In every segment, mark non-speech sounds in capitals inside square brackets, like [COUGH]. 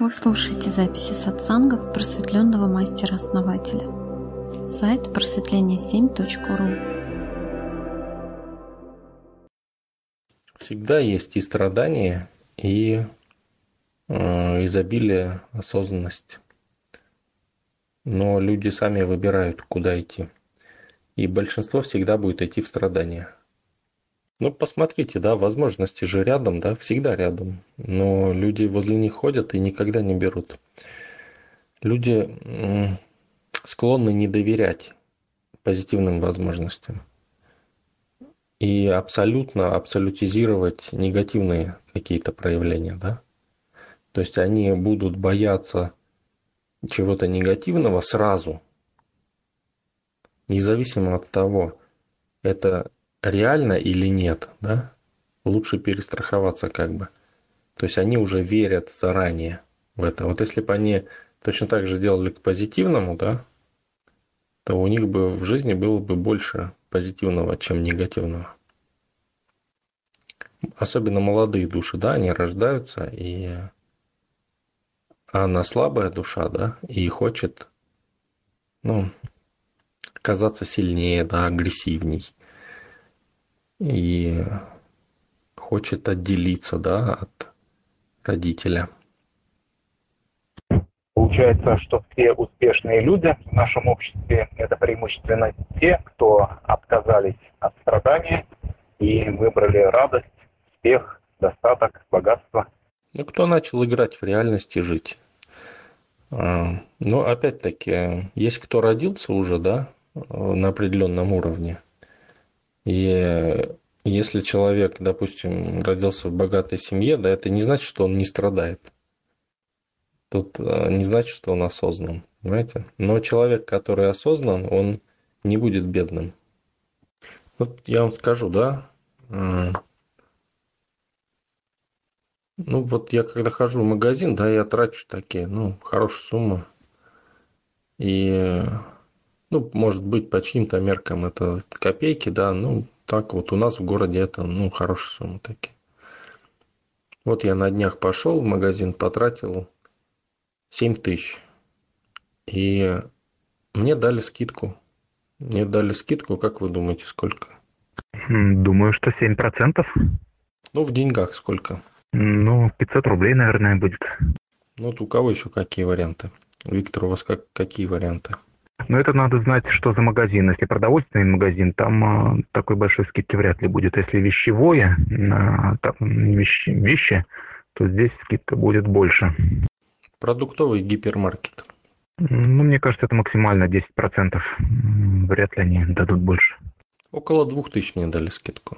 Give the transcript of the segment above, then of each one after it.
Вы слушаете записи сатсангов просветленного мастера-основателя. Сайт просветление7.ру Всегда есть и страдания, и э, изобилие, осознанность. Но люди сами выбирают, куда идти. И большинство всегда будет идти в страдания. Ну, посмотрите, да, возможности же рядом, да, всегда рядом. Но люди возле них ходят и никогда не берут. Люди склонны не доверять позитивным возможностям и абсолютно абсолютизировать негативные какие-то проявления, да. То есть они будут бояться чего-то негативного сразу, независимо от того, это реально или нет, да, лучше перестраховаться как бы. То есть они уже верят заранее в это. Вот если бы они точно так же делали к позитивному, да, то у них бы в жизни было бы больше позитивного, чем негативного. Особенно молодые души, да, они рождаются, и она слабая душа, да, и хочет, ну, казаться сильнее, да, агрессивней и хочет отделиться да, от родителя. Получается, что все успешные люди в нашем обществе – это преимущественно те, кто отказались от страдания и выбрали радость, успех, достаток, богатство. Ну, кто начал играть в реальности жить? А, Но ну, опять-таки, есть кто родился уже, да, на определенном уровне – и если человек, допустим, родился в богатой семье, да, это не значит, что он не страдает. Тут э, не значит, что он осознан, понимаете? Но человек, который осознан, он не будет бедным. Вот я вам скажу, да, ну вот я когда хожу в магазин, да, я трачу такие, ну, хорошую сумму. И ну, может быть, по чьим-то меркам это копейки, да, ну, так вот у нас в городе это, ну, хорошие суммы такие. Вот я на днях пошел в магазин, потратил 7 тысяч. И мне дали скидку. Мне дали скидку, как вы думаете, сколько? Думаю, что 7%. Ну, в деньгах сколько? Ну, 500 рублей, наверное, будет. Ну, вот у кого еще какие варианты? Виктор, у вас как, какие варианты? Но это надо знать, что за магазин. Если продовольственный магазин, там э, такой большой скидки вряд ли будет. Если вещевое, э, там, вещи, вещи, то здесь скидка будет больше. Продуктовый гипермаркет. Ну, мне кажется, это максимально 10%. Вряд ли они дадут больше. Около двух тысяч мне дали скидку.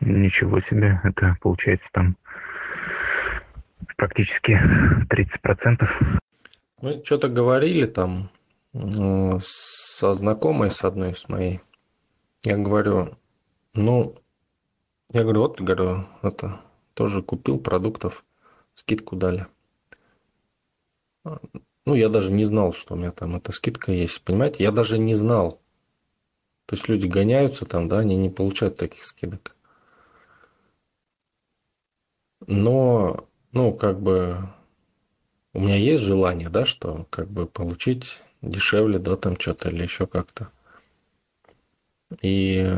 Ничего себе. Это получается там практически 30%. Мы что-то говорили там со знакомой, с одной с моей. Я говорю, ну, я говорю, вот, говорю, это, тоже купил продуктов, скидку дали. Ну, я даже не знал, что у меня там эта скидка есть. Понимаете, я даже не знал. То есть люди гоняются там, да, они не получают таких скидок. Но, ну, как бы, у меня есть желание, да, что как бы получить дешевле, да, там что-то или еще как-то. И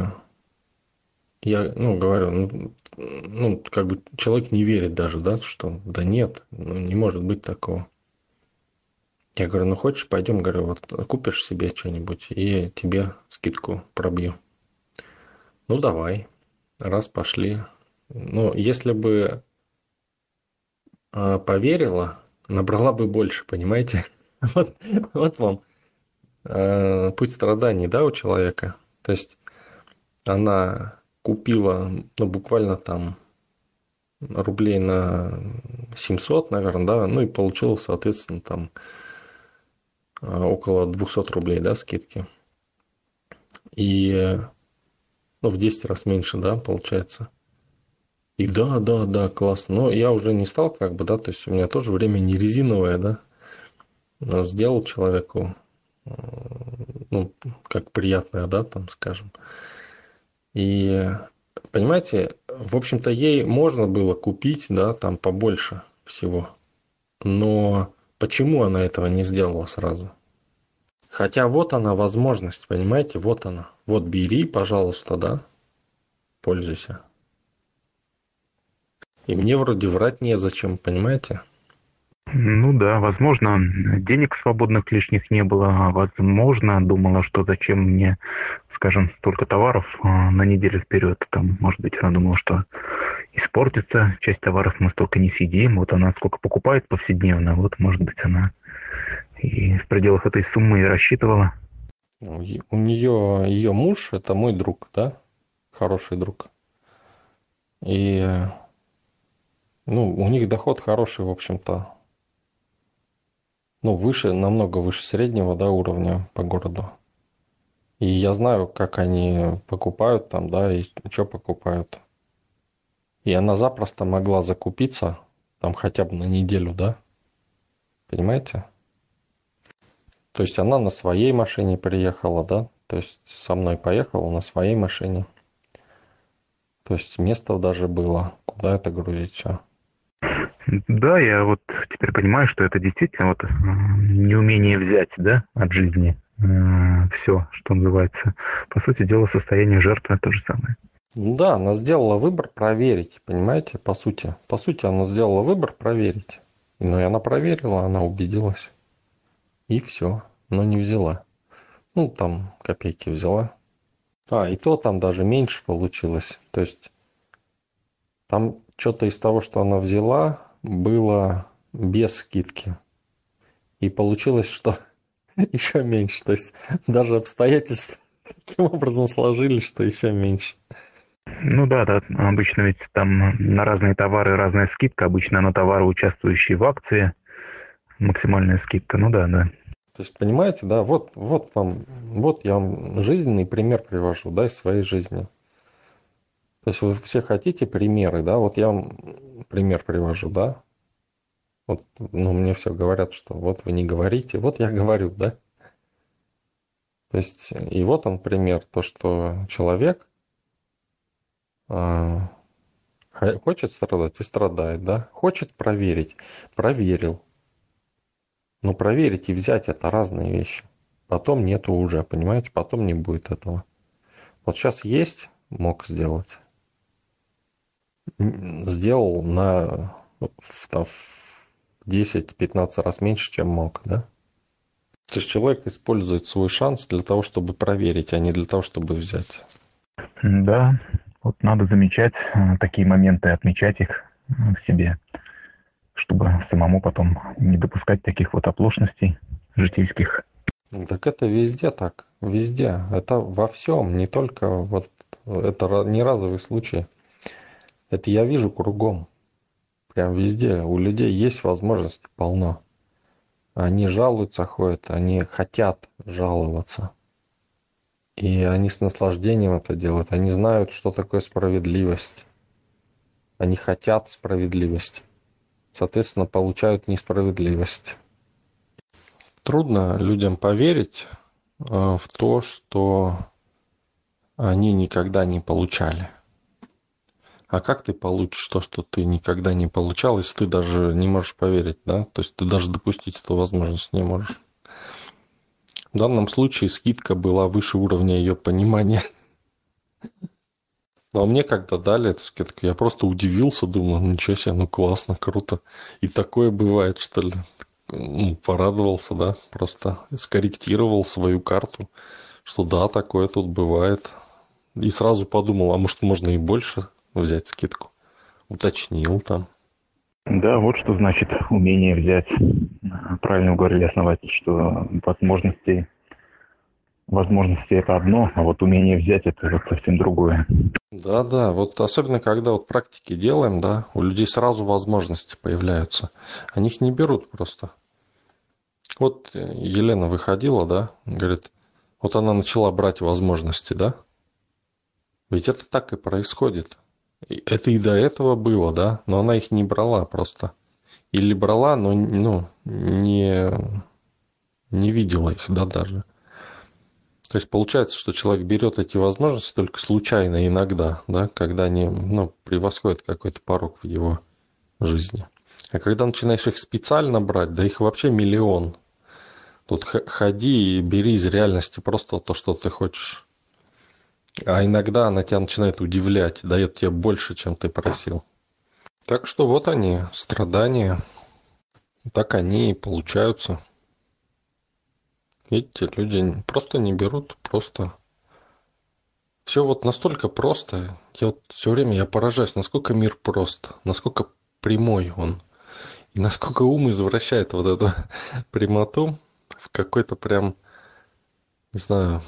я, ну, говорю, ну, ну, как бы человек не верит даже, да, что да нет, ну, не может быть такого. Я говорю, ну хочешь, пойдем, говорю, вот купишь себе что-нибудь и тебе скидку пробью. Ну давай, раз пошли. Ну, если бы э, поверила, набрала бы больше, понимаете? [LAUGHS] Вот, вот вам э, путь страданий, да, у человека. То есть она купила, ну, буквально там рублей на 700, наверное, да, ну и получила, соответственно, там э, около 200 рублей, да, скидки. И, ну, в 10 раз меньше, да, получается. И да, да, да, классно. Но я уже не стал, как бы, да, то есть у меня тоже время не резиновое, да сделал человеку, ну, как приятное, да, там, скажем. И, понимаете, в общем-то, ей можно было купить, да, там побольше всего. Но почему она этого не сделала сразу? Хотя вот она возможность, понимаете, вот она. Вот бери, пожалуйста, да, пользуйся. И мне вроде врать незачем, понимаете? Ну да, возможно, денег свободных лишних не было, а возможно, думала, что зачем мне, скажем, столько товаров а, на неделю вперед. Там, может быть, она думала, что испортится, часть товаров мы столько не съедим, вот она сколько покупает повседневно, вот, может быть, она и в пределах этой суммы и рассчитывала. У нее, ее муж, это мой друг, да, хороший друг. И, ну, у них доход хороший, в общем-то, ну, выше, намного выше среднего, да, уровня по городу. И я знаю, как они покупают там, да, и что покупают. И она запросто могла закупиться, там хотя бы на неделю, да? Понимаете? То есть она на своей машине приехала, да? То есть со мной поехала на своей машине. То есть место даже было, куда это грузить все. Да, я вот теперь понимаю, что это действительно вот неумение взять, да, от жизни э, все, что называется. По сути дела, состояние жертвы то же самое. Да, она сделала выбор проверить, понимаете, по сути. По сути, она сделала выбор проверить. Ну и она проверила, она убедилась. И все, но не взяла. Ну, там копейки взяла. А, и то там даже меньше получилось. То есть там что-то из того, что она взяла, было без скидки. И получилось, что [LAUGHS] еще меньше. То есть даже обстоятельства таким образом сложились, что еще меньше. Ну да, да, обычно ведь там на разные товары разная скидка, обычно на товары, участвующие в акции, максимальная скидка, ну да, да. То есть, понимаете, да, вот, вот вам, вот я вам жизненный пример привожу, да, из своей жизни. То есть вы все хотите примеры, да, вот я вам пример привожу, да. Вот, ну, мне все говорят, что вот вы не говорите, вот я говорю, да. То есть, и вот он пример, то, что человек э, хочет страдать и страдает, да, хочет проверить, проверил. Но проверить и взять это разные вещи. Потом нету уже, понимаете, потом не будет этого. Вот сейчас есть, мог сделать. Сделал на в 10-15 раз меньше, чем мог, да? То есть человек использует свой шанс для того, чтобы проверить, а не для того, чтобы взять. Да, вот надо замечать э, такие моменты, отмечать их э, в себе чтобы самому потом не допускать таких вот оплошностей житейских. Так это везде так, везде. Это во всем, не только вот это не разовый случай. Это я вижу кругом. Прям везде. У людей есть возможности полно. Они жалуются, ходят, они хотят жаловаться. И они с наслаждением это делают. Они знают, что такое справедливость. Они хотят справедливости соответственно, получают несправедливость. Трудно людям поверить э, в то, что они никогда не получали. А как ты получишь то, что ты никогда не получал, если ты даже не можешь поверить, да? То есть ты даже допустить эту возможность не можешь. В данном случае скидка была выше уровня ее понимания. Ну, а мне когда дали эту скидку, я просто удивился, думаю, ну, ничего себе, ну классно, круто. И такое бывает, что ли. Ну, порадовался, да, просто скорректировал свою карту, что да, такое тут бывает. И сразу подумал, а может можно и больше взять скидку. Уточнил там. Да, вот что значит умение взять. Правильно говорили основатель, что возможностей возможности это одно, а вот умение взять это вот совсем другое. Да, да, вот особенно когда вот практики делаем, да, у людей сразу возможности появляются. Они их не берут просто. Вот Елена выходила, да, говорит, вот она начала брать возможности, да. Ведь это так и происходит. Это и до этого было, да, но она их не брала просто. Или брала, но ну, не, не видела их, да, даже. То есть получается, что человек берет эти возможности только случайно иногда, да, когда они ну, превосходят какой-то порог в его жизни. А когда начинаешь их специально брать, да их вообще миллион. Тут ходи и бери из реальности просто то, что ты хочешь. А иногда она тебя начинает удивлять, дает тебе больше, чем ты просил. Так что вот они, страдания. Так они и получаются. Видите, люди просто не берут, просто... Все вот настолько просто. Я вот все время я поражаюсь, насколько мир прост, насколько прямой он. И насколько ум извращает вот эту [LAUGHS] прямоту в какой-то прям, не знаю,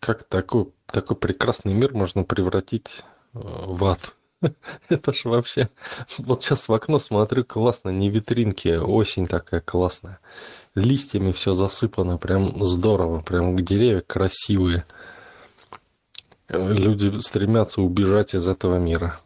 как такой, такой прекрасный мир можно превратить э, в ад. [LAUGHS] Это ж вообще... Вот сейчас в окно смотрю, классно, не витринки, а осень такая классная. Листьями все засыпано, прям здорово, прям деревья красивые. Люди стремятся убежать из этого мира.